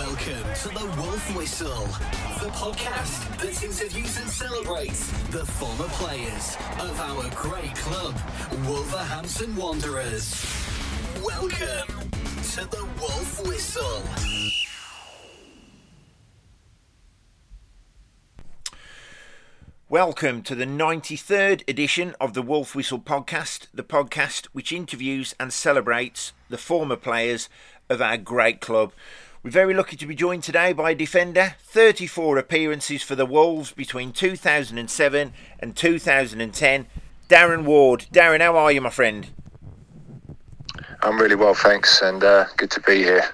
Welcome to the Wolf Whistle, the podcast that interviews and celebrates the former players of our great club, Wolverhampton Wanderers. Welcome to the Wolf Whistle. Welcome to the 93rd edition of the Wolf Whistle podcast, the podcast which interviews and celebrates the former players of our great club. We're very lucky to be joined today by a defender, 34 appearances for the Wolves between 2007 and 2010, Darren Ward. Darren, how are you, my friend? I'm really well, thanks, and uh, good to be here.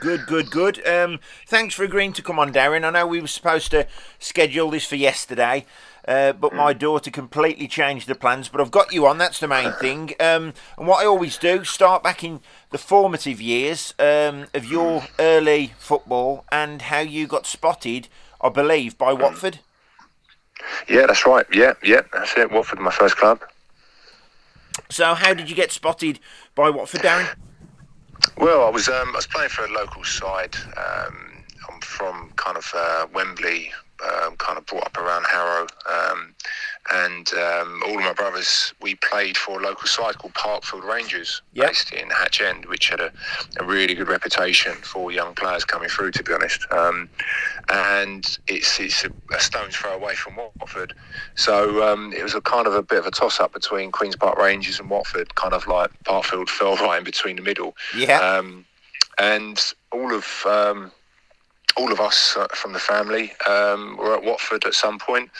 Good, good, good. Um, thanks for agreeing to come on, Darren. I know we were supposed to schedule this for yesterday, uh, but my daughter completely changed the plans. But I've got you on. That's the main thing. Um, and what I always do, start back in the formative years um, of your early football and how you got spotted, I believe, by Watford. Yeah, that's right. Yeah, yeah, that's it. Watford, my first club. So, how did you get spotted by Watford, Darren? Well, I was um, I was playing for a local side. Um, I'm from kind of uh, Wembley, um, kind of brought up around Harrow, um, and um, all of my brothers we played for a local side called Parkfield Rangers, Yep. based in Hatch End, which had a, a really good reputation for young players coming through. To be honest, um, and it's it's a, a stone's throw away from Watford, so um, it was a kind of a bit of a toss up between Queens Park Rangers and Watford, kind of like Parkfield fell right in between the middle. Yeah. Um, and all of um, all of us uh, from the family um, were at Watford at some point,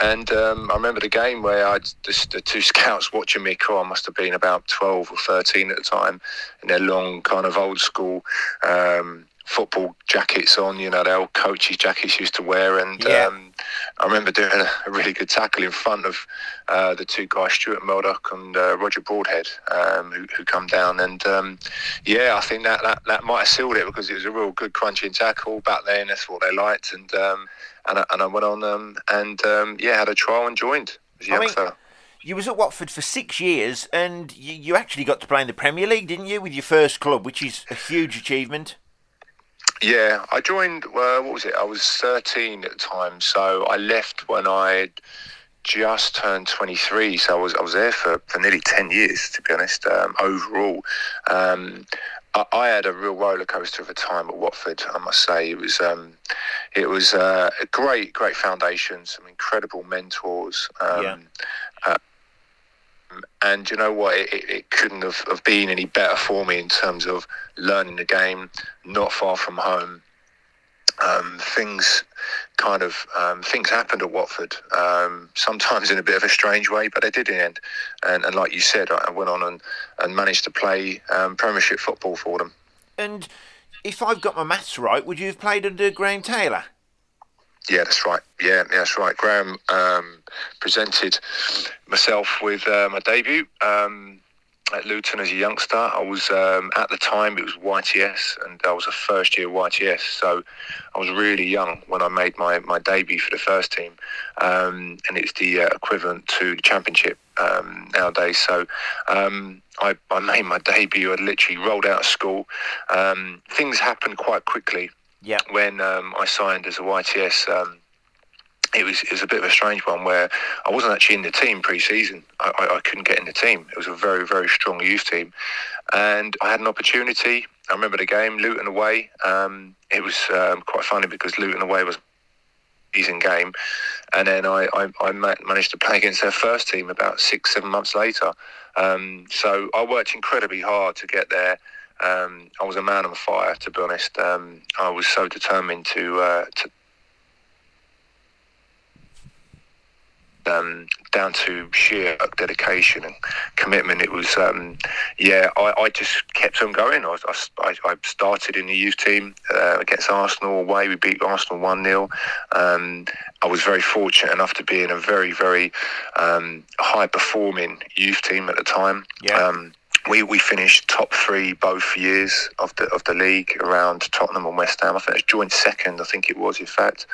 and um, I remember the game where I just the two scouts watching me. Oh, I must have been about twelve or thirteen at the time, in their long kind of old school. Um, Football jackets on, you know, the old coaches' jackets used to wear, and Yeah. um, I remember doing a, really good tackle in front of uh, the two guys, Stuart Murdoch and uh, Roger Broadhead, um, who, who come down. And um, yeah, I think that, that, that might have sealed it because it was a real good crunching tackle back then. That's what they liked. And um, and, I, and I went on um, and um, yeah, had a trial and joined as a I mean-. You was at Watford for six years, and you, you actually got to play in the Premier League, didn't you, with your first club, which is a huge achievement. Yeah, I joined. Uh, what was it? I was 13 at the time, so I left when I just turned 23. So I was I was there for, for nearly 10 years, to be honest. Um, overall, um, I, I had a real roller coaster of a time at Watford. I must say it was um, it was uh, a great great foundation, some incredible mentors. Um, Yeah. And you know what? It, it, it couldn't have, have been any better for me in terms of learning the game, not far from home. Um, things kind of um, things happened at Watford. Um, sometimes in a bit of a strange way, but they did in the end. And, and like you said, I I went on and, and managed to play um, Premiership football for them. And if I've got my maths right, would you have played under Graham Taylor? Yeah, that's right. Yeah, that's right. Graham um, presented myself with uh, my debut um, at Luton as a youngster. I was um, at the time it was YTS, and I was a first year YTS, so I was really young when I made my, my debut for the first team, um, and it's the uh, equivalent to the Championship um, nowadays. So um, I, I made my debut. I literally rolled out of school. Things happened quite quickly Yeah. when um, I signed as a YTS, um, it was it was a bit of a strange one where I wasn't actually in the team pre-season. I, I, I couldn't get in the team. It was a very very strong youth team, and I had an opportunity. I remember the game Luton away. Um, it was um, quite funny because Luton away was season game, and then I, I, I managed to play against their first team about six seven months later. Um, so I worked incredibly hard to get there. Um, I was a man on fire, to be honest. Um, I was so determined to uh, to um, down to sheer dedication and commitment. It was, um, yeah, I, I just kept on going. I, was, I, I started in the youth team uh, against Arsenal away. We beat Arsenal 1 0. Um, I was very fortunate enough to be in a very, very um, high performing youth team at the time. Yeah. We, we finished top three both years of the of the league around Tottenham and West Ham. I think it was joint second. I think it was in fact,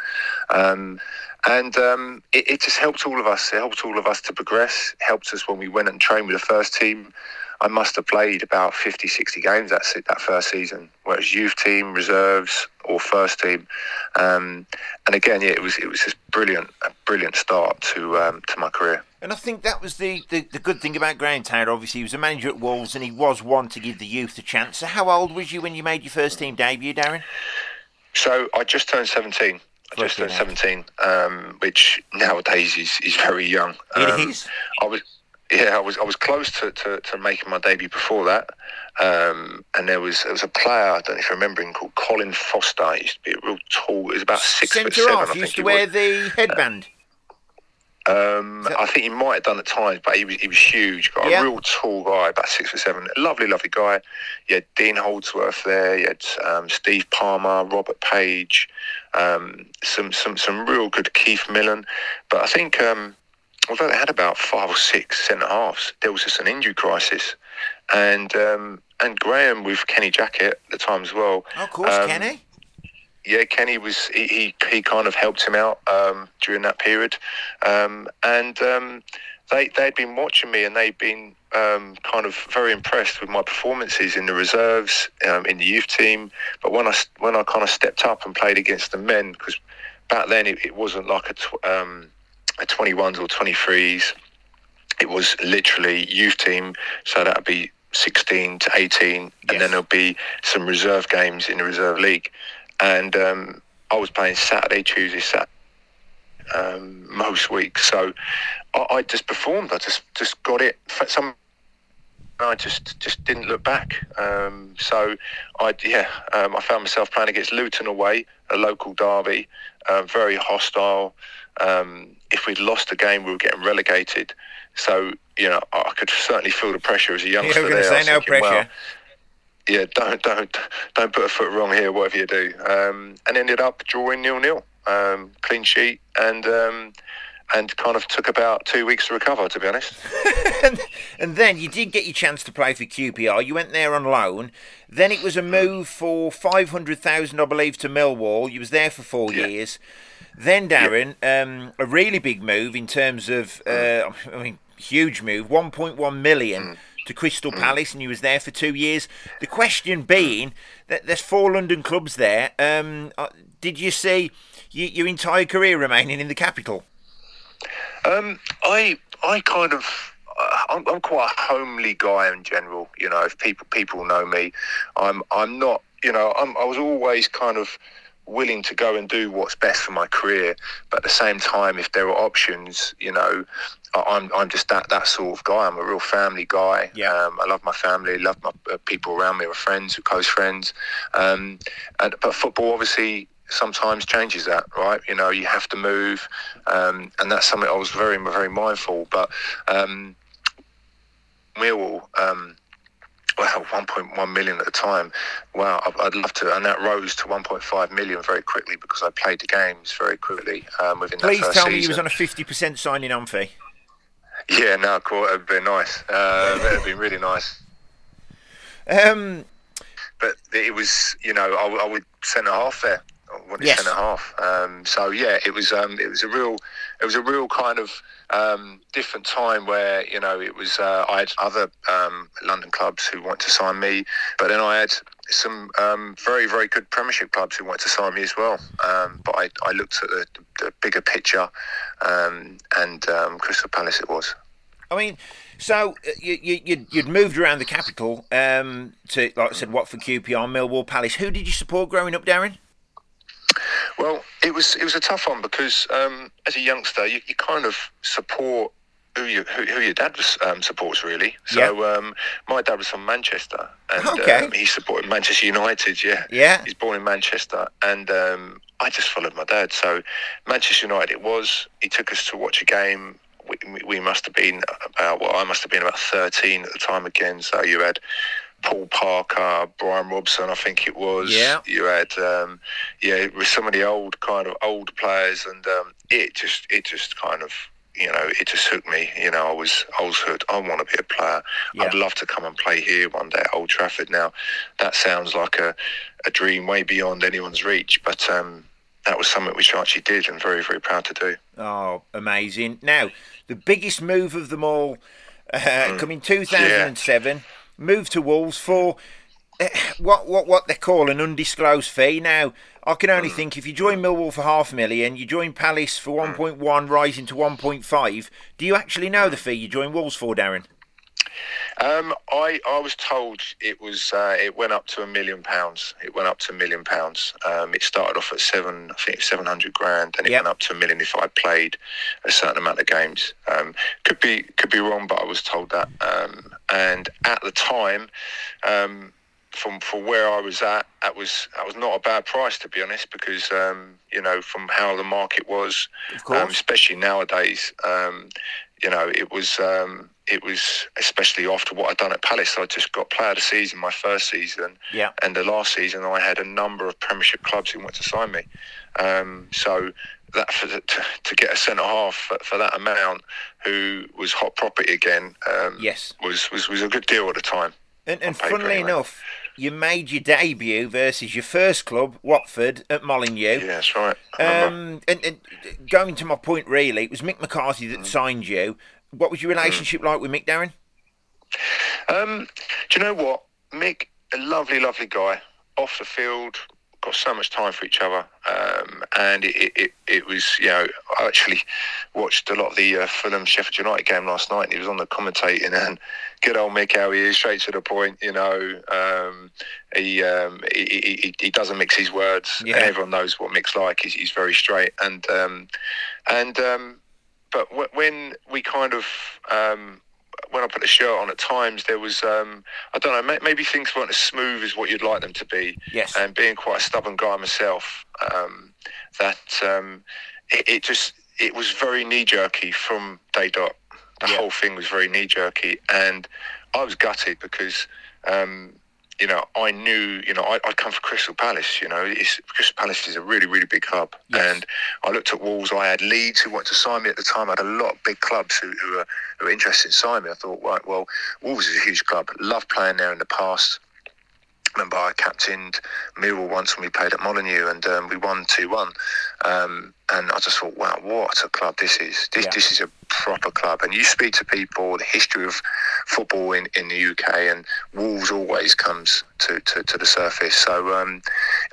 um, and um, it, it just helped all of us. It helped all of us to progress. Helped us when we went and trained with the first team. I must have played about 50, 60 games that that first season, whereas youth team, reserves, or first team. Um, and again, yeah, it was it was just brilliant, a brilliant start to um, to my career. And I think that was the, the, the good thing about Graham Taylor. Obviously, he was a manager at Wolves, and he was one to give the youth a chance. So, how old was you when you made your first team debut, Darren? So I just turned seventeen. I just turned seventeen, um, which nowadays is, is very young. It um, is. I was yeah, I was I was close to, to, to making my debut before that, um, and there was there was a player I don't know if you remember him called Colin Foster. He used to be a real tall. He was about six foot seven. I used to wear was. the headband. Um, So- I think he might have done at times, but he was he was huge, got Yeah. a real tall guy, about six foot seven. Lovely, lovely guy. You had Dean Holdsworth there. You had um, Steve Palmer, Robert Page, um, some some some real good Keith Millen. But I think um, although they had about five or six centre halves, there was just an injury crisis, and um, and Graham with Kenny Jackett at the time as well. Oh, of course, Um, Kenny. yeah, Kenny was he, he, he kind of helped him out um, during that period, um, and um, they they'd been watching me and they'd been um, kind of very impressed with my performances in the reserves, um, in the youth team. But when I when I kind of stepped up and played against the men, because back then it, it wasn't like a tw- um, a twenty ones or twenty threes. It was literally youth team, so that'd be sixteen to eighteen, Yes. and then there'll be some reserve games in the reserve league and um, I was playing Saturday, Tuesday, Saturday um, most weeks. So I, I just performed. I just just got it. Some I just just didn't look back. Um, so I yeah um, I found myself playing against Luton away, a local derby, uh, very hostile. Um, if we'd lost the game, we were getting relegated. So you know I could certainly feel the pressure as a youngster. we're going to there. I say was no thinking, well, yeah, don't don't don't put a foot wrong here, whatever you do. Um, and ended up drawing nil nil, um, clean sheet, and um, and kind of took about two weeks to recover. To be honest, and, and then you did get your chance to play for QPR. You went there on loan. Then it was a move for five hundred thousand, I believe, to Millwall. You was there for four Yeah. years. Then Darren, um, a really big move in terms of, uh, I mean, huge move, one point one million to Crystal Palace, and you was there for two years. The question being that there's four London clubs there. Um, uh, did you see you, your entire career remaining in the capital? um, I I kind of. uh, I'm, I'm quite a homely guy in general. You know, if people people know me, I'm I'm not. You know, I'm, I was always kind of willing to go and do what's best for my career, but at the same time, if there are options, you know, I'm I'm just that that sort of guy. I'm a real family guy. Yeah. Um, I love my family, love my uh, people around me, my friends, close friends. Um, and but football obviously sometimes changes that, right? You know, you have to move, um, and that's something I was very very mindful. But um, Millwall. Um, well, 1.1 million at the time. Wow, I'd- love to, and that rose to 1.5 million very quickly because I played the games very quickly um, within Please that first tell season. me you was on a fifty percent signing on fee. Yeah, no, cool. It'd been nice. Uh, it'd been really nice. Um, But it was, you know, I, I would centre half there. I wanted Yes. centre half. Um, so yeah, it was. Um, it was a real. It was a real kind of um, different time where you know it was. Uh, I had other um, London clubs who wanted to sign me, but then I had some um, very very good Premiership clubs who wanted to sign me as well. Um, but I, I looked at the, the bigger picture, um, and um, Crystal Palace it was. I mean, so uh, you, you you'd, you'd moved around the capital to, like I said, Watford, QPR, Millwall, Palace. Who did you support growing up, Darren? Well, it was it was a tough one because um, as a youngster, you, you kind of support who you who, who your dad was, um, supports really. So um, my dad was from Manchester, and Okay. um, he supported Manchester United. Yeah, Yeah. He's born in Manchester, and um, I just followed my dad. So Manchester United it was. He took us to watch a game. We, we must have been about well, I must have been about thirteen at the time again. So you had. Paul Parker, Brian Robson, I think it was. Yeah. You had, um, yeah, with some of the old kind of old players, and um, it just, it just kind of, you know, it just hooked me. You know, I was, I was hooked. I want to be a player. Yeah. I'd love to come and play here one day at Old Trafford. Now, that sounds like a, a dream way beyond anyone's reach, but um, that was something which I actually did, and very, very proud to do. Oh, amazing! Now, the biggest move of them all, uh, Mm. coming 2007, moved to Wolves for eh, what what what they call an undisclosed fee. Now, I can only think if you join Millwall for half a million, you join Palace for one point one, rising to one point five. Do you actually know the fee you join Wolves for, Darren? Um, I I was told it was uh, it went up to a million pounds. It went up to a million pounds. Um, it started off at seven, I think seven hundred grand, and it Yep. went up to a million if I played a certain amount of games. Um, could be could be wrong, but I was told that. Um, and at the time, um, from for where I was at, that was that was not a bad price to be honest, because um, you know from how the market was, um, especially nowadays. Um, you know, it was um, it was especially after what I'd done at Palace. I just got player of the season my first season, Yeah. and the last season I had a number of Premiership clubs who wanted to sign me. Um, so that for the, to, to get a centre half for, for that amount, who was hot property again, um, Yes. was, was was a good deal at the time. And, and funnily anyway. enough, you made your debut versus your first club, Watford, at Molineux. Yeah, that's right. Um, and, and going to my point, really, it was Mick McCarthy Mm. that signed you. What was your relationship like with Mick, Darren? Um, do you know what, Mick? A lovely, lovely guy. Off the field, got so much time for each other, um, and it, it, it, was you know I actually watched a lot of the uh, Fulham Sheffield United game last night, and he was on the commentating, and good old Mick, how he is, straight to the point. You know, um, he, um, he, he he doesn't mix his words, Yeah. and everyone knows what Mick's like. He's, he's very straight, and um, and um, but wh- when we kind of um, when I put the shirt on at times, there was um, I don't know may- maybe things weren't as smooth as what you'd like them to be. Yes. And being quite a stubborn guy myself, um, that um, it, it just it was very knee jerky from day dot. The Yeah. whole thing was very knee jerky, and I was gutted because. Um, you know, I knew, you know, I, I come from Crystal Palace. You know, it's, Crystal Palace is a really, really big club, Yes. and I looked at Wolves. I had Leeds who wanted to sign me at the time. I had a lot of big clubs who, who, were, who were interested in signing me. I thought, right, well, Wolves is a huge club. Loved playing there in the past. Remember, I captained Millwall once when we played at Molineux, and um, we won two one. Um, and I just thought, wow, what a club this is! This Yeah. this is a proper club. And you speak to people, the history of football in, in the UK, and Wolves always comes to, to, to the surface. So um,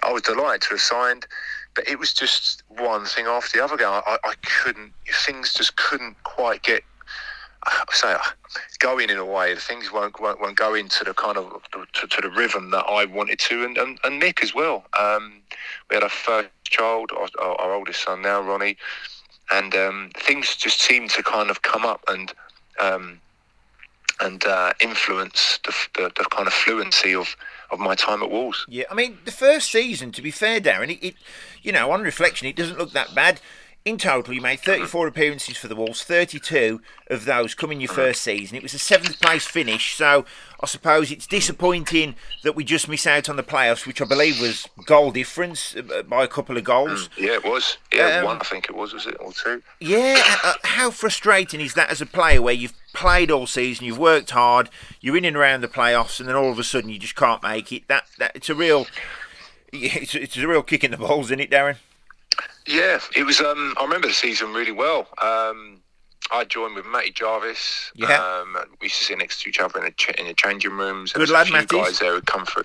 I was delighted to have signed, but it was just one thing after the other. Going, I, I couldn't, things just couldn't quite get. I say going in a way, things won't won't, won't go into the kind of to, to the rhythm that I wanted to, and, and, and Nick as well. Um, we had our first child, our, our, our oldest son now, Ronnie, and um, things just seemed to kind of come up and um, and uh, influence the, the, the kind of fluency of, of my time at Wolves. Yeah, I mean, the first season, to be fair, Darren, it, it you know, on reflection, it doesn't look that bad. In total, you made 34 appearances for the Wolves, 32 of those coming your first season. It was a seventh place finish, so I suppose it's disappointing that we just miss out on the playoffs, which I believe was goal difference uh, by a couple of goals. Yeah, it was. Yeah, Um, one I think it was, was it, or two? Yeah, uh, how frustrating is that as a player where you've played all season, you've worked hard, you're in and around the playoffs, and then all of a sudden you just can't make it? That that it's a real, it's, it's a real kick in the balls, isn't it, Darren? Yeah, it was. Um, I remember the season really well. Um, I joined with Matty Jarvis. Yeah. Um, we used to sit next to each other in the, ch- in the changing rooms. Good There was lad, a few Matty. guys there come through.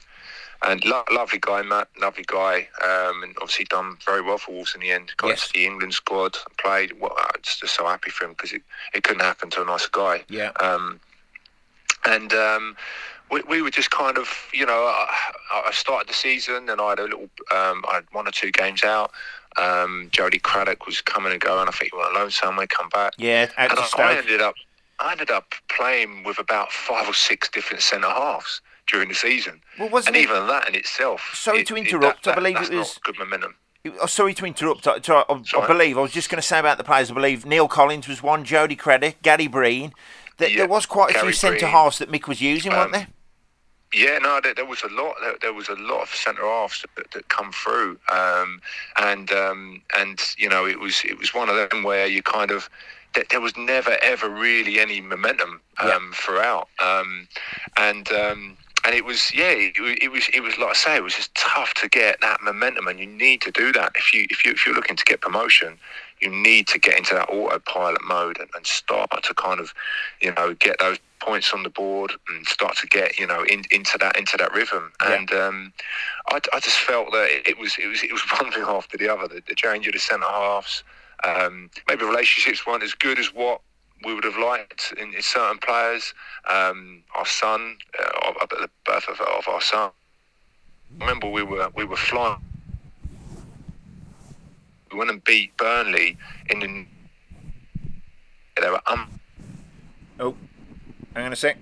And lo- lovely guy, Matt. Lovely guy. Um, and obviously done very well for Wolves in the end. Got Yes. into the England squad, played. Well, I was just so happy for him because it, it couldn't happen to a nicer guy. Yeah. Um, and um, we, we were just kind of, you know, I, I started the season and I had a little, um, I had one or two games out. Um, Jody Craddock was coming and going. I think he went on loan somewhere, come back. Yeah, And I, I ended up, I ended up playing with about five or six different centre halves during the season. Well, wasn't and it- even that in itself. Sorry it- to it- interrupt, that- I believe that's it was- not good momentum. Oh, sorry to interrupt. I, I, I, I believe I was just going to say about the players. I believe Neil Collins was one, Jody Craddock, Gary Breen. That Yeah, there was quite a Gary few centre halves that Mick was using, weren't Um, there? Yeah, no, there, there was a lot. There, there was a lot of centre halves that, that come through, um, and um, and you know it was it was one of them where you kind of there, there was never ever really any momentum um, Yeah. throughout, um, and um, and it was yeah, it, it, was it was like I say, it was just tough to get that momentum, and you need to do that if you if you if you're looking to get promotion, you need to get into that autopilot mode and, and start to kind of, you know, get those points on the board and start to get you know in, into that into that rhythm. Yeah. And um, I, I just felt that it, it, was it was it was one thing after the other. The, the change of the centre halves, um, maybe relationships weren't as good as what we would have liked in, in certain players. Um, our son, uh, at the birth of, of our son, I remember we were we were flying. We went and beat Burnley in the. They were um. Oh, hang on a sec.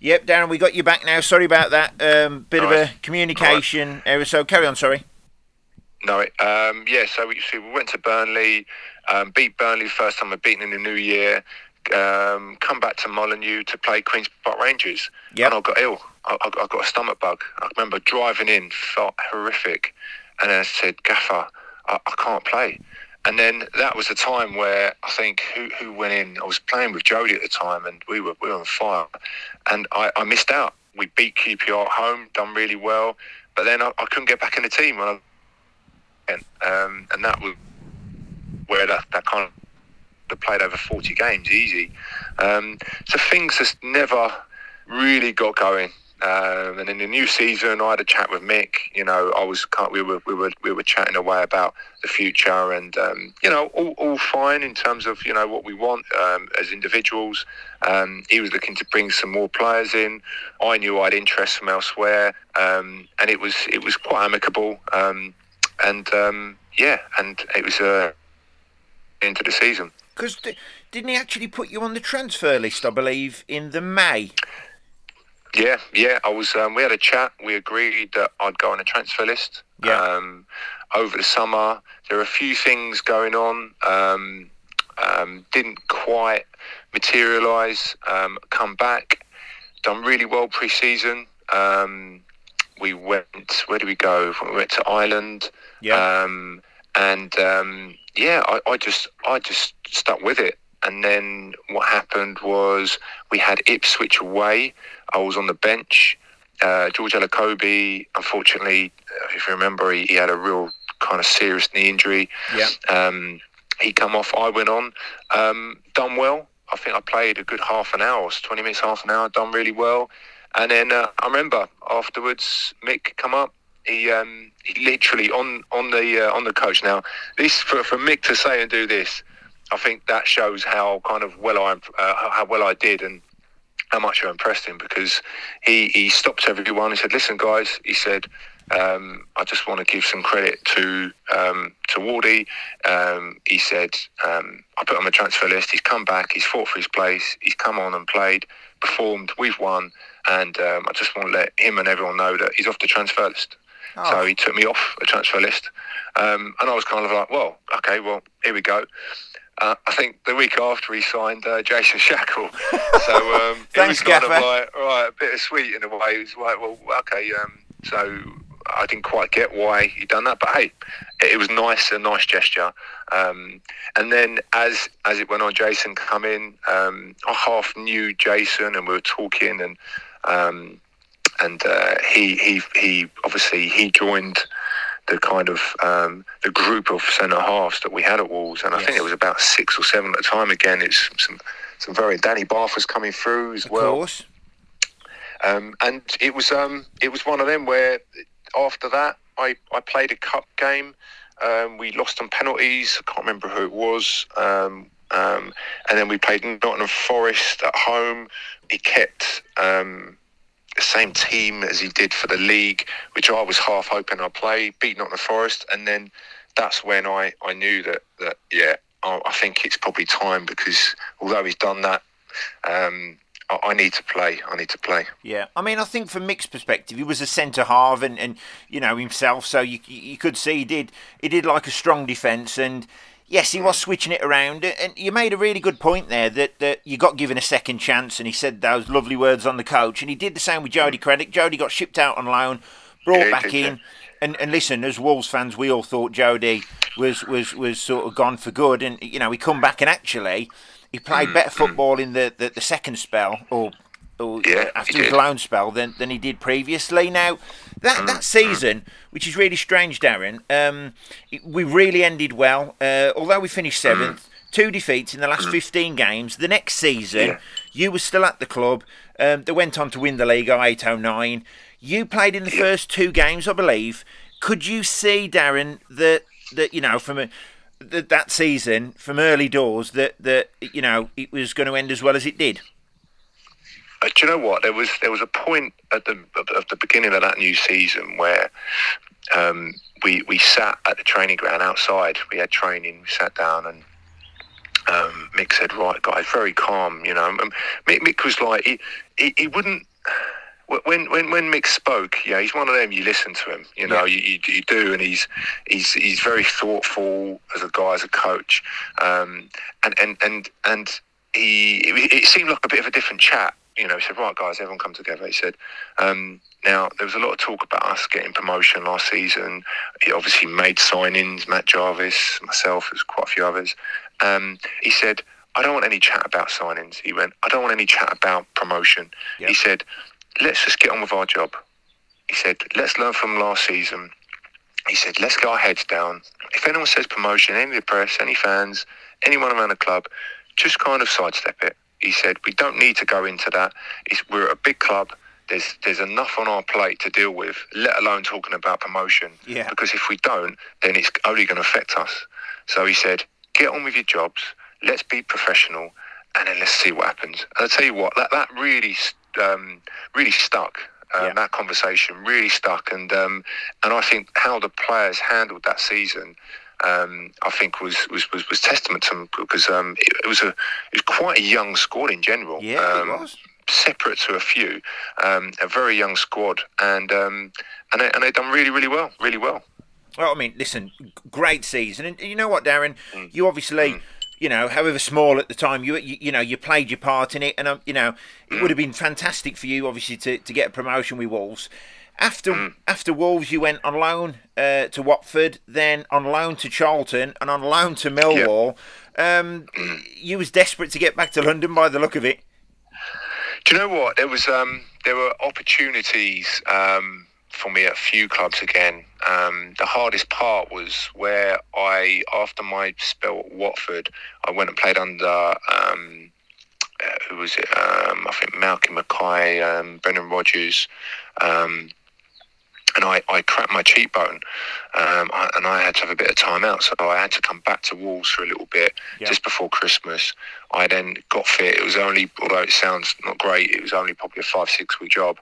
Yep, Darren, we got you back now. Sorry about that. Um, bit of a communication error. So carry on. Sorry. No, um, yeah. So we, so we went to Burnley, um, beat Burnley first time we've beaten in the new year. Um, come back to Molineux to play Queens Park Rangers, yep. and I got ill. I, I, I, got a stomach bug. I remember driving in, felt horrific, and I said, "Gaffer, I, I can't play." And then that was the time where I think who, who went in. I was playing with Jody at the time, and we were we were on fire, and I, I missed out. We beat QPR at home, done really well, but then I, I couldn't get back in the team when I um, and that was where that, that kind of played over 40 games easy. Um, so things just never really got going. Um, and in the new season, I had a chat with Mick. You know, I was we were we were we were chatting away about the future, and um, you know, all, all fine in terms of you know what we want um, as individuals. Um, he was looking to bring some more players in. I knew I had interest from elsewhere, um, and it was it was quite amicable. Um, and um, yeah, and it was uh, into the season. Because didn't he actually put you on the transfer list? I believe in the May. Yeah, yeah. I was. Um, we had a chat. We agreed that I'd go on a transfer list. Yeah. Um, over the summer, there are a few things going on. Um, um didn't quite materialise. Um, come back. Done really well pre-season. Um, we went. Where did we go? We went to Ireland. Yeah. Um, and um, yeah, I, I, just I just stuck with it. And then what happened was we had Ipswich away. I was on the bench. Uh, George Elokobi, unfortunately, if you remember, he, he, had a real kind of serious knee injury. Yeah. Um, he come off. I went on. Um, done well. I think I played a good half an hour, 20 minutes, half an hour. Done really well. And then uh, I remember afterwards, Mick come up. He um, he literally on on the uh, on the coach. Now this for, for Mick to say and do this, I think that shows how kind of well I uh, how well I did and how much I impressed him because he he stopped everyone. He said, "Listen, guys," he said. Um, I just want to give some credit to um, to Wardy. Um, he said, um, I put on the transfer list. He's come back. He's fought for his place. He's come on and played, performed. We've won. And um, I just want to let him and everyone know that he's off the transfer list. Oh. So he took me off the transfer list. Um, and I was kind of like, well, okay, well, here we go. Uh, I think the week after he signed uh, Jason Shackell. So um, Thanks, it was kind Gaffer. of like, right, a bit of sweet in a way. It was like, well, okay, um, so I didn't quite get why he'd done that, but hey, it was nice, a nice gesture. Um, and then as as it went on, Jason come in. Um, I half knew Jason, and we were talking, and um, and uh, he he he obviously he joined the kind of um, the group of centre halves that we had at Wolves, and I think it was about six or seven at the time. Again, it's some some very Danny Batth was coming through as of well. Course. Um, and it was um, it was one of them where after that I, I played a cup game. Um, we lost on penalties. I can't remember who it was. Um, um, and then we played Nottingham Forest at home. He kept um, the same team as he did for the league, which I was half hoping I'd play, beat Nottingham Forest. And then that's when I, I knew that, that yeah, I, I think it's probably time because although he's done that, um, I need to play. I need to play. Yeah, I mean, I think from Mick's perspective, he was a centre half, and, and you know himself, so you you could see he did he did like a strong defence, and yes, he was switching it around. And you made a really good point there that, that you got given a second chance. And he said those lovely words on the coach. And he did the same with Jody Craddock. Jody got shipped out on loan, brought yeah, back in. And, and listen, as Wolves fans, we all thought Jody was, was, was sort of gone for good. And, you know, he come back and actually he played mm, better mm. football in the, the, the second spell, or or Yeah, after his loan spell than, than he did previously. Now that Mm, that season, which is really strange, Darren, um, it- we really ended well. Uh, although we finished seventh, two defeats in the last fifteen games. The next season, Mm. Yeah. you were still at the club. Um, they went on to win the league 0809. You played in the first two games, I believe. Could you see, Darren, that that you know from a, that that season from early doors that that you know it was going to end as well as it did? Uh, do you know what? There was there was a point at the at the beginning of that new season where um, we we sat at the training ground outside. We had training. We sat down and um, Mick said, "Right, guys, very calm." You know, um, Mick, Mick was like he, he he wouldn't. When when when Mick spoke, yeah, he's one of them. You listen to him, you know, Yeah. you, you you do, and he's he's he's very thoughtful as a guy, as a coach, um, and and and and he it, it seemed like a bit of a different chat. You know, he said, "Right, guys, everyone come together." He said, um, "Now there was a lot of talk about us getting promotion last season. He obviously made signings, Matt Jarvis, myself, there's quite a few others." Um, he said, "I don't want any chat about signings." He went, "I don't want any chat about promotion." Yeah. He said, "Let's just get on with our job." He said, "Let's learn from last season." He said, "Let's get our heads down. If anyone says promotion, any of the press, any fans, anyone around the club, just kind of sidestep it." He said, "We don't need to go into that. It's, we're a big club. There's there's enough on our plate to deal with, let alone talking about promotion. Yeah. Because if we don't, then it's only going to affect us." So he said, "Get on with your jobs. Let's be professional, and then let's see what happens." And I tell you what, that that really um, really stuck. Um, Yeah. That conversation really stuck, and um, and I think how the players handled that season, um, I think was, was, was, was testament to them because um, it, it was a it was quite a young squad in general. Yeah, um, it was. separate to a few, um, a very young squad, and um, and they, and they done really really well, really well. Well, I mean, listen, great season, and you know what, Darren, Mm. you obviously, you know, however small at the time, you you, you know, you played your part in it, and um, you know, it Mm. would have been fantastic for you, obviously, to, to get a promotion with Wolves. After Mm. after Wolves, you went on loan uh, to Watford, then on loan to Charlton, and on loan to Millwall. Um, you was desperate to get back to London by the look of it. Do you know what? There was um, there were opportunities um, for me at a few clubs again. Um, the hardest part was where I, after my spell at Watford, I went and played under um, uh, who was it? Um, I think Malcolm Mackay, um, Brendan Rodgers. Um, and I, I cracked my cheekbone, um, I, and I had to have a bit of time out. So I had to come back to Wolves for a little bit Yeah. just before Christmas. I then got fit. It was only, although it sounds not great, it was only probably a five six week job.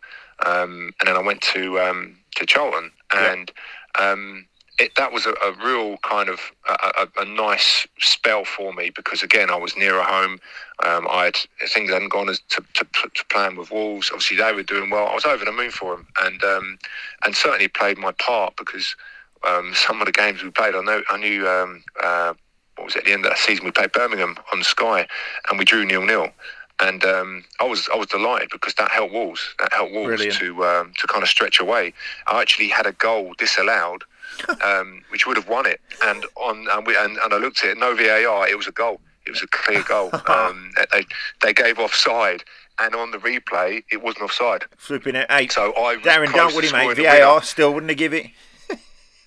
Um, and then I went to um, to Charlton, Yeah. and um, it, that was a, a real kind of a, a, a nice spell for me because again I was nearer home. Um, I had things hadn't gone as to, to, to plan with Wolves. Obviously they were doing well. I was over the moon for them, and um, and certainly played my part because um, some of the games we played, I know I knew. Um, uh, what was it, at the end of that season? We played Birmingham on Sky, and we drew nil nil. And um, I was I was delighted because that helped Wolves. That helped Wolves Brilliant. to um, to kind of stretch away. I actually had a goal disallowed, um, which would have won it. And on and, we, and, and I looked at it, no VAR. It was a goal. It was a clear goal. Um, they they gave offside, and on the replay, it wasn't offside. Flipping it, hey, So I Darren, don't to worry, mate. VAR still wouldn't have give it.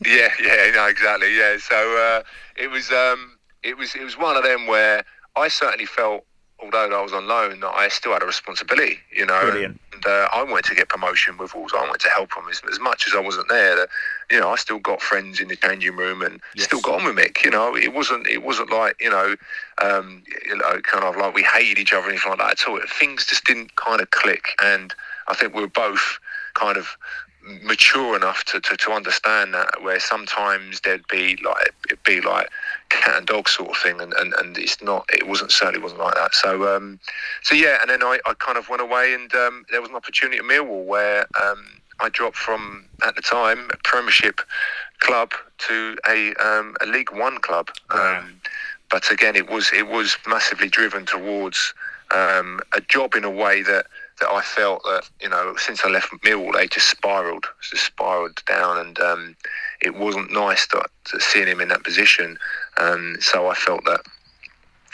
Yeah, yeah, no, exactly. Yeah, so uh, it was, um, it was, it was one of them where I certainly felt, although I was on loan, that I still had a responsibility. You know, Brilliant. and uh, I wanted to get promotion with Wolves. I wanted to help them as, as much as I wasn't there. That, you know, I still got friends in the changing room and Yes. still got on with Mick. You know, it wasn't, it wasn't like you know, um, you know, kind of like we hated each other or anything like that at all. Things just didn't kind of click, and I think we were both kind of mature enough to, to, to understand that where sometimes there'd be like it'd be like cat and dog sort of thing and, and, and it's not it wasn't certainly wasn't like that so um so yeah and then I, I kind of went away and um, there was an opportunity at Millwall where um, I dropped from at the time a Premiership club to a um, a League One club Wow. um, but again it was it was massively driven towards um, a job in a way that that I felt that you know since I left Millwall they just spiraled just spiraled down and um, it wasn't nice to, to seeing him in that position um, so I felt that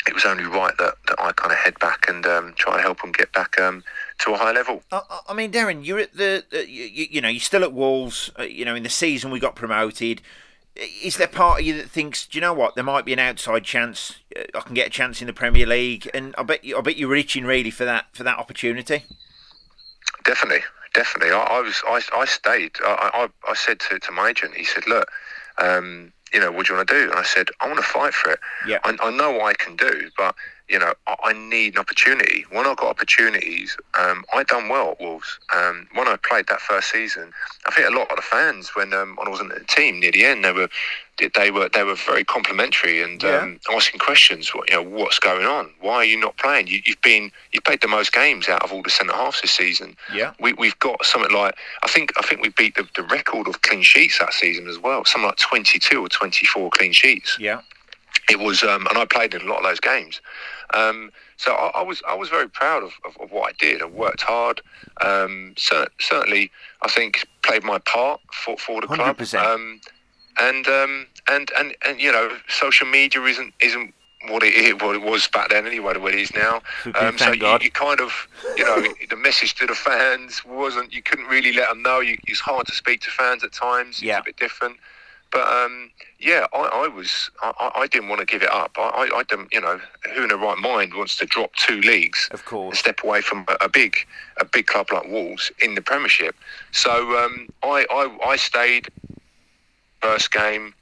it was only right that, that I kind of head back and um, try to help him get back um, to a high level. I, I mean, Darren, you're at the, uh, you, you, know, you're still at Wolves. Uh, you know, in the season we got promoted. Is there part of you that thinks, do you know what, there might be an outside chance uh, I can get a chance in the Premier League, and I bet you, I bet you're reaching really for that for that opportunity. Definitely, definitely. I, I was, I, I stayed. I, I, I said to, to my agent, he said, look. Um, you know, what do you want to do? And I said, I want to fight for it. Yeah. I, I know what I can do, but you know, I, I need an opportunity. When I got opportunities, um, I done well at Wolves. Um, when I played that first season, I think a lot of the fans, when um, when I wasn't at the team near the end, they were they were they were very complimentary and Yeah. um, asking questions. What you know, what's going on? Why are you not playing? You, you've been you played the most games out of all the centre halves this season. Yeah. We, we've got something like I think I think we beat the, the record of clean sheets that season as well. Something like twenty two or twenty four clean sheets Yeah. it was, um, and I played in a lot of those games. Um, so I, I was I was very proud of, of, of what I did. I worked hard. Um, cer- certainly, I think played my part for, for the club. 100%. Um, and um, and and and you know, social media isn't isn't what it, is- what it was back then anyway. to What it is now. Um, so you, you kind of you know the message to the fans wasn't you couldn't really let them know. You, it's hard to speak to fans at times. Yeah. It's a bit different. But um, yeah, I, I was I, I didn't want to give it up. I, I, didn't, you know, who in their right mind wants to drop two leagues Of and course. step away from a, a big a big club like Wolves in the Premiership? So um, I, I I stayed first game.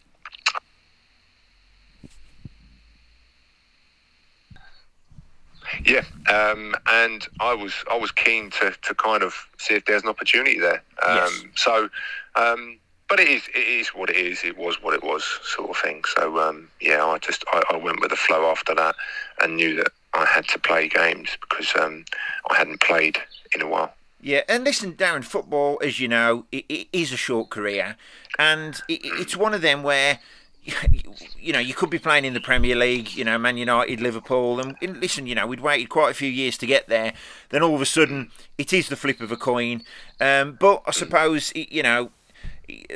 Yeah, um, and I was I was keen to, to kind of see if there's an opportunity there. Um, Yes. So, um, but it is it is what it is. It was what it was, sort of thing. So um, yeah, I just I, I went with the flow after that, and knew that I had to play games because um, I hadn't played in a while. Yeah, and listen, Darren, football, as you know, it, it is a short career, and it, it's one of them where, you know, you could be playing in the Premier League, you know, Man United, Liverpool, and, listen, you know, we'd waited quite a few years to get there. Then all of a sudden, it is the flip of a coin. Um, but I suppose, you know,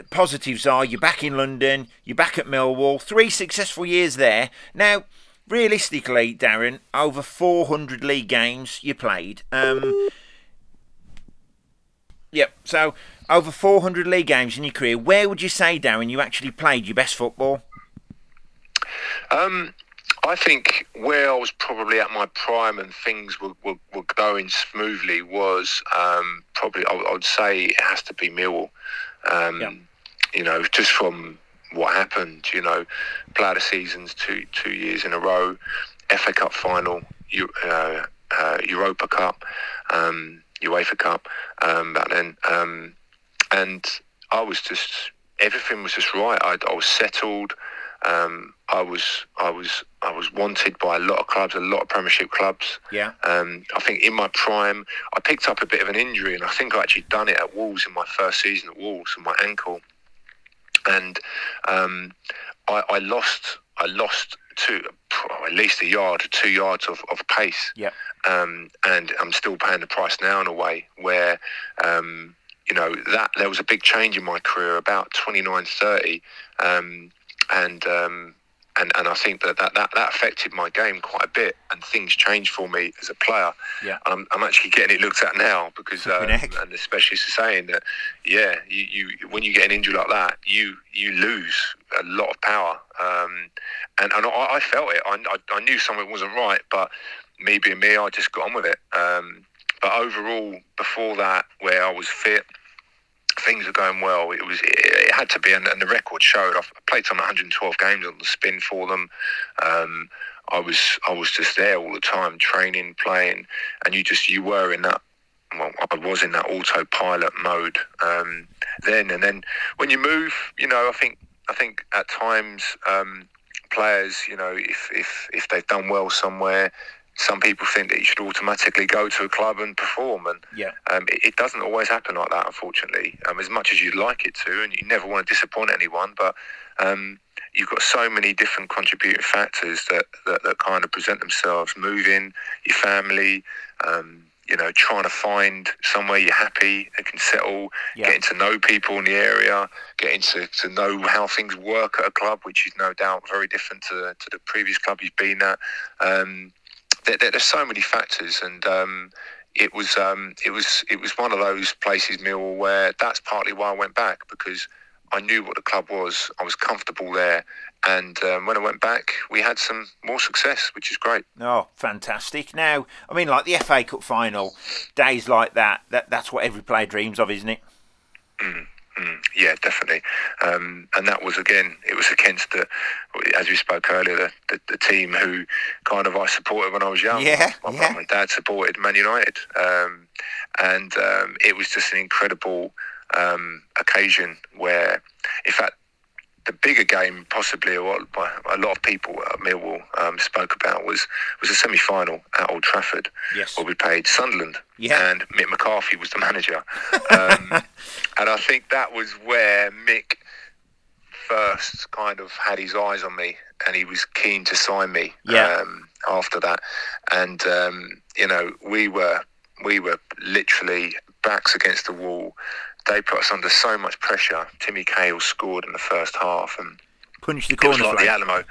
positives are you're back in London, you're back at Millwall, three successful years there. Now, realistically, Darren, over 400 league games you played. Um, Yep. So over 400 league games in your career, where would you say, Darren, you actually played your best football? Um, I think where I was probably at my prime and things were, were, were going smoothly was um, probably I, would- say it has to be Millwall. Um, Yeah. You know, just from what happened. You know, player seasons two two years in a row, FA Cup final, Eu- uh, uh, Europa Cup, um, UEFA Cup um, back then, um, and I was just everything was just right. I, I was settled. Um, I was I was I was wanted by a lot of clubs, a lot of Premiership clubs. Yeah. Um, I think in my prime, I picked up a bit of an injury, and I think I actually done it at Wolves in my first season at Wolves on my ankle, and um, I, I lost I lost two at least a yard, two yards of, of pace Yep. um, and I'm still paying the price now in a way where um, you know that there was a big change in my career about 29 30 um, and um, and and I think that, that that that affected my game quite a bit and things changed for me as a player. Yeah. I'm, I'm actually getting it looked at now because um, and the specialists are saying that yeah you, you when you get an injury like that you you lose a lot of power. Um, and and I, I felt it. I, I, I knew something wasn't right but me being me I just got on with it. Um, but overall before that where I was fit things were going well it was it, had to be and, and the record showed I've played some 112 games on the spin for them. Um, I was I was just there all the time training playing and you just you were in that well, I was in that autopilot mode um, then. And then when you move you know I think I think at times um, players you know if, if if they've done well somewhere some people think that you should automatically go to a club and perform and Yeah. um, it, it doesn't always happen like that, unfortunately. Um, as much as you'd like it to, and you never want to disappoint anyone, but um, you've got so many different contributing factors that, that, that kind of present themselves. Moving, your family, um, you know, trying to find somewhere you're happy and can settle, Yeah. getting to know people in the area, getting to, to know how things work at a club, which is no doubt very different to, to the previous club you've been at. Um, there, there, there's so many factors, and um, it was um, it was it was one of those places, Millwall, where that's partly why I went back because I knew what the club was. I was comfortable there, and um, when I went back, we had some more success, which is great. Oh, fantastic! Now, I mean, like the FA Cup final, days like that, that that's what every player dreams of, isn't it? Mm. Mm, yeah, definitely. Um, and that was again, it was against the, as we spoke earlier, the, the, the, team who kind of I supported when I was young. Yeah, my, yeah. my dad supported Man United, um, and um, it was just an incredible um, occasion where, in fact, the bigger game, possibly what a lot of people at Millwall um, spoke about, was was a semi final at Old Trafford, yes. where we played Sunderland, yeah. and Mick McCarthy was the manager. Um, and I think that was where Mick first kind of had his eyes on me, and he was keen to sign me yeah. um, after that. And um, you know, we were we were literally backs against the wall they put us under so much pressure. Timmy Cahill scored in the first half and punched the corner. It was like the Alamo.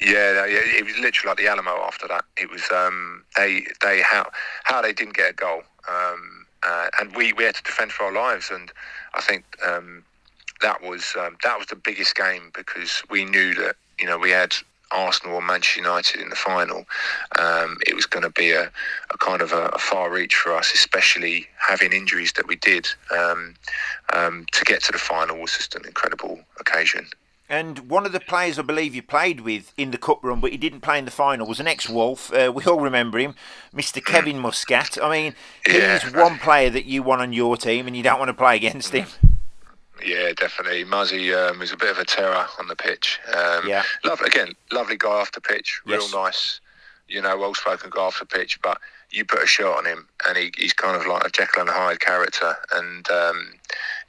Yeah, it was literally like the Alamo. After that, it was um, they they how how they didn't get a goal, um, uh, and we, we had to defend for our lives. And I think um, that was um, that was the biggest game because we knew that you know we had Arsenal or Manchester United in the final, um, it was going to be a, a kind of a, a, far reach for us, especially having injuries that we did. Um, um, to get to the final was just an incredible occasion. And one of the players I believe you played with in the cup run, but he didn't play in the final, was an ex-Wolf. Uh, we all remember him, Mr. Kevin Muscat. I mean, yeah. he's one player that you want on your team, and you don't want to play against him. Yeah, definitely. Muzzy um, is a bit of a terror on the pitch. Um, yeah. Love again, lovely guy off the pitch, real yes. nice, you know, well spoken guy off the pitch. But you put a shot on him, and he, he's kind of like a Jekyll and Hyde character. And um,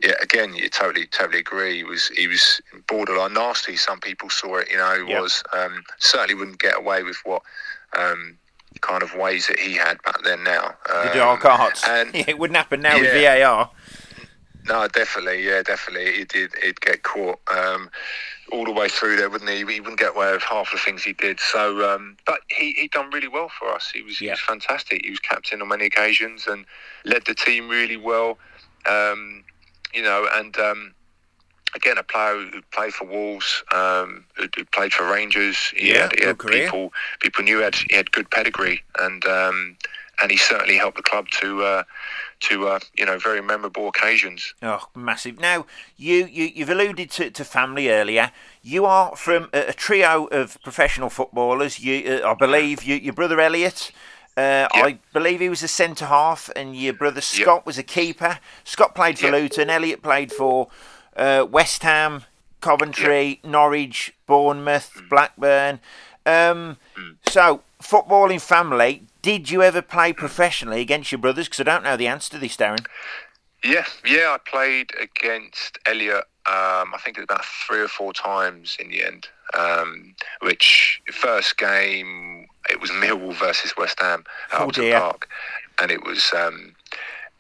yeah, again, you totally, totally agree. He was he was borderline nasty. Some people saw it, you know. He yep. was um, certainly wouldn't get away with what um, kind of ways that he had back then. Now the dark arts, and it wouldn't happen now yeah. with VAR. No, definitely, yeah, definitely. He did. He'd get caught um, all the way through there, wouldn't he? He wouldn't get away with half the things he did. So, um, but he he done really well for us. He was yeah. he was fantastic. He was captain on many occasions and led the team really well. Um, you know, and um, again, a player who played for Wolves, um, who, who, played for Rangers. He yeah, had, he had people people knew he had he had good pedigree and um, and he certainly helped the club to uh, to uh, you know very memorable occasions. Oh, massive! Now you, you you've alluded to, to family earlier. You are from a, a trio of professional footballers. You, uh, I believe, you, your brother Elliot. Uh, yep. I believe he was a centre half, and your brother Scott yep. was a keeper. Scott played for yep. Luton. Elliot played for uh, West Ham, Coventry, Norwich, Bournemouth, mm. Blackburn. Um, mm. So, footballing family. Did you ever play professionally against your brothers? Because I don't know the answer to this, Darren. Yeah, yeah, I played against Elliot. Um, I think it was about three or four times in the end. Um, which first game it was Millwall versus West Ham at oh, Park, and it was um,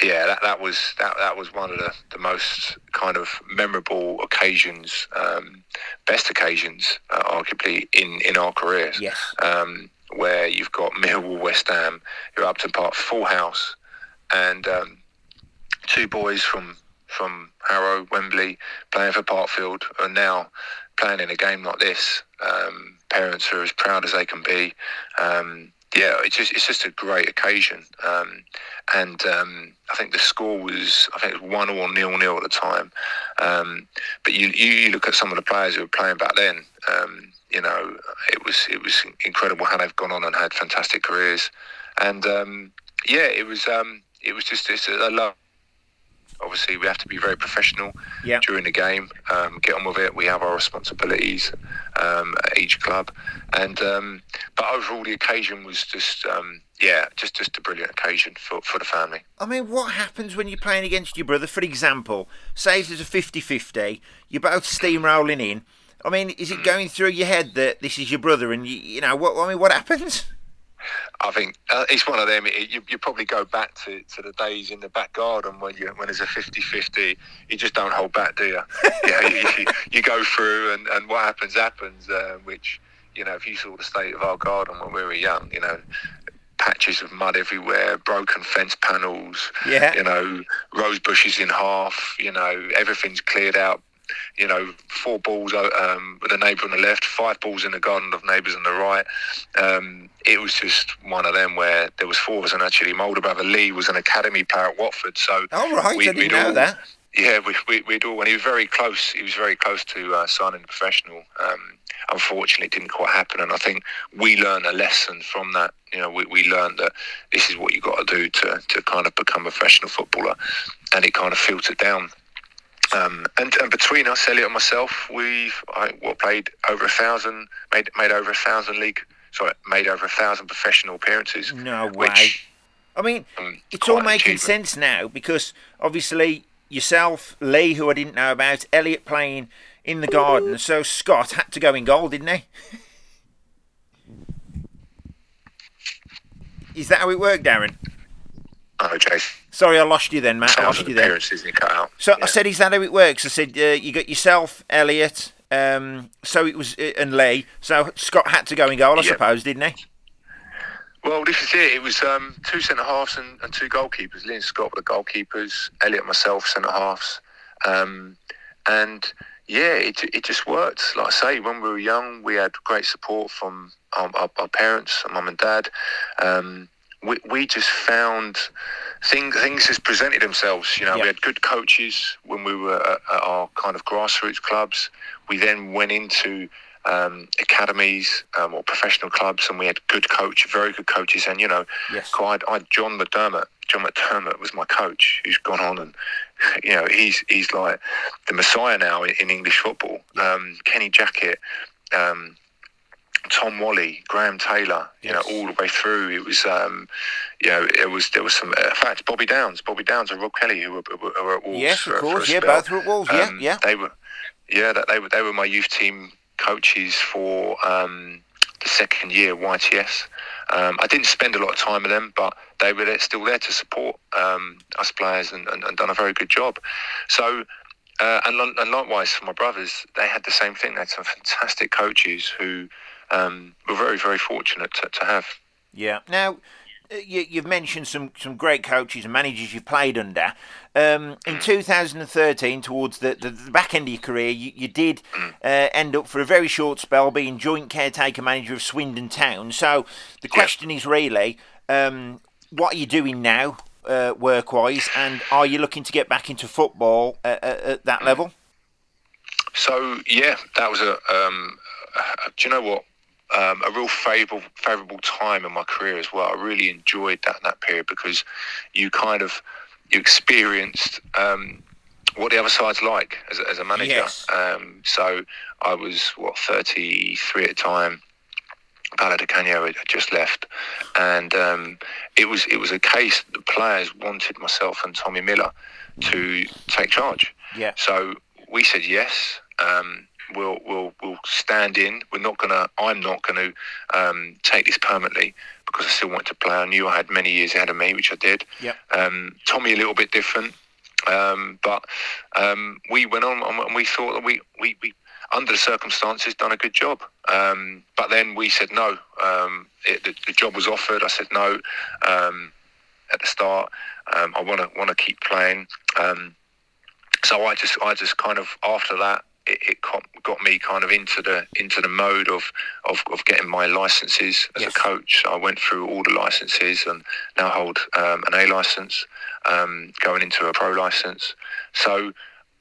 yeah, that, that was that, that was one of the, the most kind of memorable occasions, um, best occasions, uh, arguably in, in our careers. Yes. Where you've got Millwall, West Ham, you're Upton Park, full house, and um, two boys from from Harrow, Wembley, playing for Parkfield, are now playing in a game like this. Um, parents are as proud as they can be. Um, yeah, it's just it's just a great occasion, um, and um, I think the score was I think it was one or nil nil at the time. Um, but you, you look at some of the players who were playing back then. Um, you know, it was it was incredible how they've gone on and had fantastic careers, and um, yeah, it was um, it was just it's a, a love. Obviously, we have to be very professional yeah. during the game. Um, get on with it. We have our responsibilities um, at each club, and um, but overall, the occasion was just um, yeah, just just a brilliant occasion for, for the family. I mean, what happens when you're playing against your brother? For example, say there's a 50-50, you're both steamrolling in. I mean, is it going through your head that this is your brother, and you, you know what? I mean, what happens? I think uh, it's one of them. It, you, you probably go back to, to the days in the back garden when you when there's a 50-50. You just don't hold back, do you? yeah, you, you, you, go through, and, and what happens happens. Uh, which you know, if you saw the state of our garden when we were young, you know, patches of mud everywhere, broken fence panels, Yeah. you know, rose bushes in half, you know, everything's cleared out. You know, four balls um, with a neighbour on the left, five balls in the garden of neighbours on the right. Um, it was just one of them where there was four of us, and actually, my older brother Lee was an academy player at Watford. So, Oh, right, we- didn't know all- that. yeah, we, we, we'd all, and he was very close. He was very close to uh, signing professional. Um, unfortunately, it didn't quite happen, and I think we learned a lesson from that. You know, we, we learned that this is what you've got to do to, to kind of become a professional footballer, and it kind of filtered down. Um, and, and between us, Elliot and myself, we've I, what played over a thousand, made made over a thousand league, sorry, made over a thousand professional appearances. No way. Which, I mean, um, it's all making sense now because obviously yourself, Lee, who I didn't know about, Elliot playing in the garden, so Scott had to go in goal, didn't he? Is that how it worked, Darren? Oh, Jason, Sorry, I lost you then, Matt. I lost you then. appearances and you cut out. So Yeah. I said, is that how it works? I said, uh, you got yourself, Elliot, um, so it was, uh, and Lee. So Scott had to go in goal, I Yeah. suppose, didn't he? Well, this is it. It was um, two centre halves and, and two goalkeepers. Lee and Scott were the goalkeepers. Elliot and myself centre halves. Um, and yeah, it, it just worked. Like I say, when we were young, we had great support from our, our, our parents, our mum and dad. Um, we, we just found things things just presented themselves. You know, Yeah. we had good coaches when we were at, at our kind of grassroots clubs. We then went into um, academies um, or professional clubs, and we had good coach, very good coaches. And you know, Yes. I I John McDermott. John McDermott was my coach, who's gone on and you know he's he's like the messiah now in, in English football. Um, Kenny Jackett. Um, Tom Walley, Graham Taylor, you Yes. know, all the way through. It was, um, you know, it was there was some. In fact, Bobby Downes, Bobby Downes, and Rob Kelly, who were, were, were at Wolves. Yes, for, of course. Yeah, both were at Wolves. Yeah, Um, yeah. They were, yeah, that they were they were my youth team coaches for um, the second year YTS. Um, I didn't spend a lot of time with them, but they were there, still there to support um, us players and, and, and done a very good job. So. Uh, and, and likewise for my brothers, they had the same thing. They had some fantastic coaches who um, were very, very fortunate to, to have. Yeah. Now, uh, you, you've mentioned some, some great coaches and managers you've played under. Um, in 2013, towards the, the, the back end of your career, you, you did uh, end up for a very short spell being joint caretaker manager of Swindon Town. So the question is really, um, what are you doing now, uh, work wise, and are you looking to get back into football at, at, at that level? So yeah, that was a. Um, uh, do you know what? Um, a real favourable favourable time in my career as well. I really enjoyed that that period because you kind of you experienced um, what the other side's like as a, as a manager. Yes. Um, so I was what 33 at the time. Di Canio had just left, and um, it was it was a case that the players wanted myself and Tommy Miller to take charge. Yeah. So we said yes. Um, we'll we'll we'll stand in. We're not gonna. I'm not going to um, take this permanently because I still want to play. I knew I had many years ahead of me, which I did. Yep. Um, Tommy a little bit different, um, but um, we went on and we thought that we we. we under the circumstances, done a good job. Um, but then we said no. Um, it, the, the job was offered. I said no um, at the start. Um, I want to want to keep playing. Um, so I just I just kind of after that it, it got, got me kind of into the into the mode of of, of getting my licenses as Yes. a coach. I went through all the licenses and now hold um, an A license, um, going into a pro license. So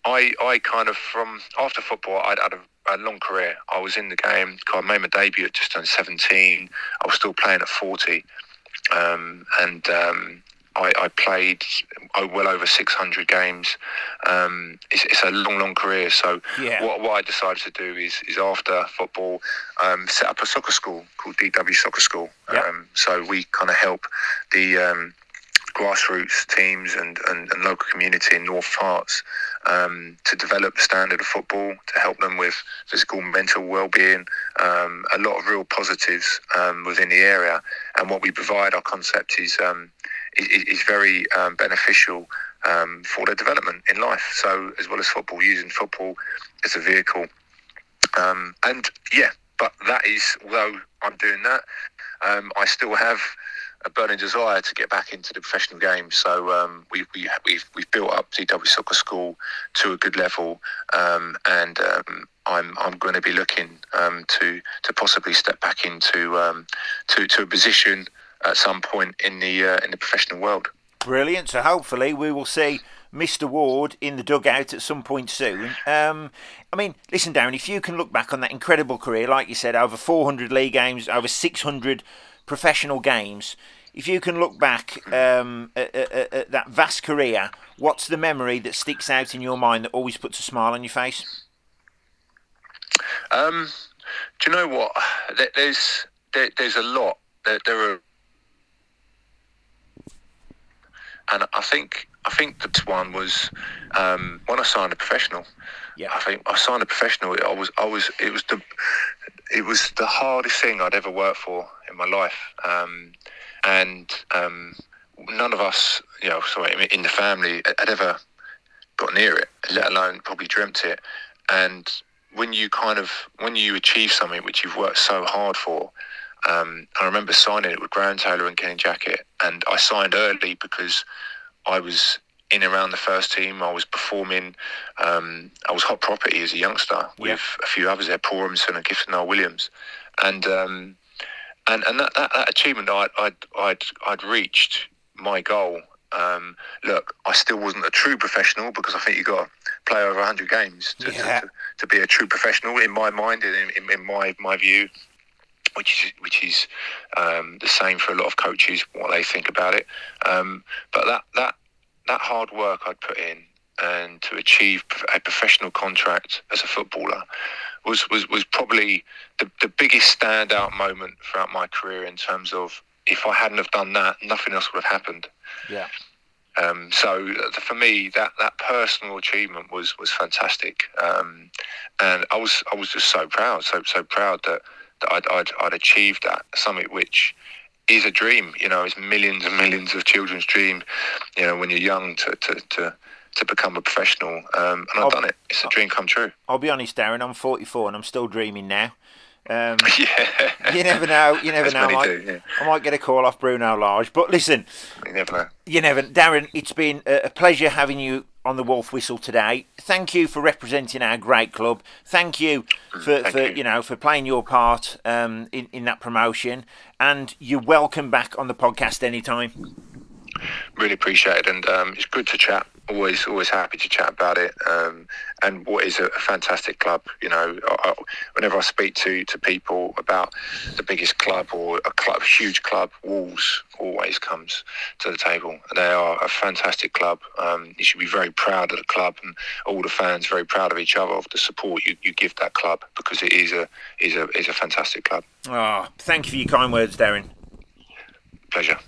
I I kind of from after football I'd had a, a long career. I was in the game. I made my debut at just turned 17. I was still playing at 40, um, and um, I, I played well over 600 games. Um, it's, it's a long, long career. So Yeah. what, what I decided to do is, is after football, um, set up a soccer school called DW Soccer School. Yeah. Um, so we kind of help the um, grassroots teams and, and, and local community in North Herts um, to develop the standard of football, to help them with physical, and mental well-being, um, a lot of real positives um, within the area. And what we provide, our concept is um, is, is very um, beneficial um, for their development in life. So as well as football, using football as a vehicle. Um, and yeah, but that is although I'm doing that, um, I still have a burning desire to get back into the professional game. So um, we, we, we've we've built up DW Soccer School to a good level, um, and um, I'm I'm going to be looking um, to to possibly step back into um, to to a position at some point in the uh, in the professional world. Brilliant. So hopefully we will see Mr. Ward in the dugout at some point soon. Um, I mean, listen, Darren, if you can look back on that incredible career, like you said, over 400 league games, over 600 professional games, if you can look back um, at, at, at, that vast career, what's the memory that sticks out in your mind that always puts a smile on your face? Um, do you know what? There's there, there's a lot. There, there are, and I think I think the one was um, when I signed a professional. Yeah, I think I signed a professional. I was I was it was the it was the hardest thing I'd ever worked for in my life, um, and um, none of us, you know, sorry, in the family had ever got near it, let alone probably dreamt it. And when you kind of when you achieve something which you've worked so hard for, um, I remember signing it with Graham Taylor and Kenny Jackett, and I signed early because I was in around the first team. I was performing. Um, I was hot property as a youngster with a few others there, Paul Robinson and Gifton Noel Williams, and um, and and that, that, that achievement, I'd, I'd I'd I'd reached my goal. Um, look, I still wasn't a true professional because I think you got to play over 100 games to, yeah. to, to, be a true professional in my mind and in, in, in my my view which is which is um, the same for a lot of coaches what they think about it. Um, but that that that hard work I'd put in and to achieve a professional contract as a footballer was was, was probably the, the biggest standout moment throughout my career in terms of if I hadn't have done that, nothing else would have happened. Yeah. Um, so uh, for me, that, that personal achievement was was fantastic, um, and I was I was just so proud, so so proud that that I'd, I'd, I'd achieved that something which is a dream. You know, it's millions and millions of children's dream. You know, when you're young to to to, to become a professional, um, and I've I'll, done it. It's a dream come true. I'll be honest, Darren. I'm 44 and I'm still dreaming now. Um, yeah. You never know. You never know. I might, do, yeah. I might get a call off Bruno Lage. But listen, you never know. You never, Darren. It's been a pleasure having you on the Wolf Whistle today. Thank you for representing our great club. Thank you mm, for, Thank for you. you. know for playing your part um, in in that promotion. And you're welcome back on the podcast anytime. Really appreciate it, and um, it's good to chat always always happy to chat about it. Um, and what is a, a, fantastic club, you know, I, whenever I speak to to people about the biggest club or a club, huge club, Wolves always comes to the table. They are a fantastic club. Um, you should be very proud of the club and all the fans very proud of each other of the support you, you give that club because it is a is a is a fantastic club. Oh, thank you for your kind words, Darren. Pleasure.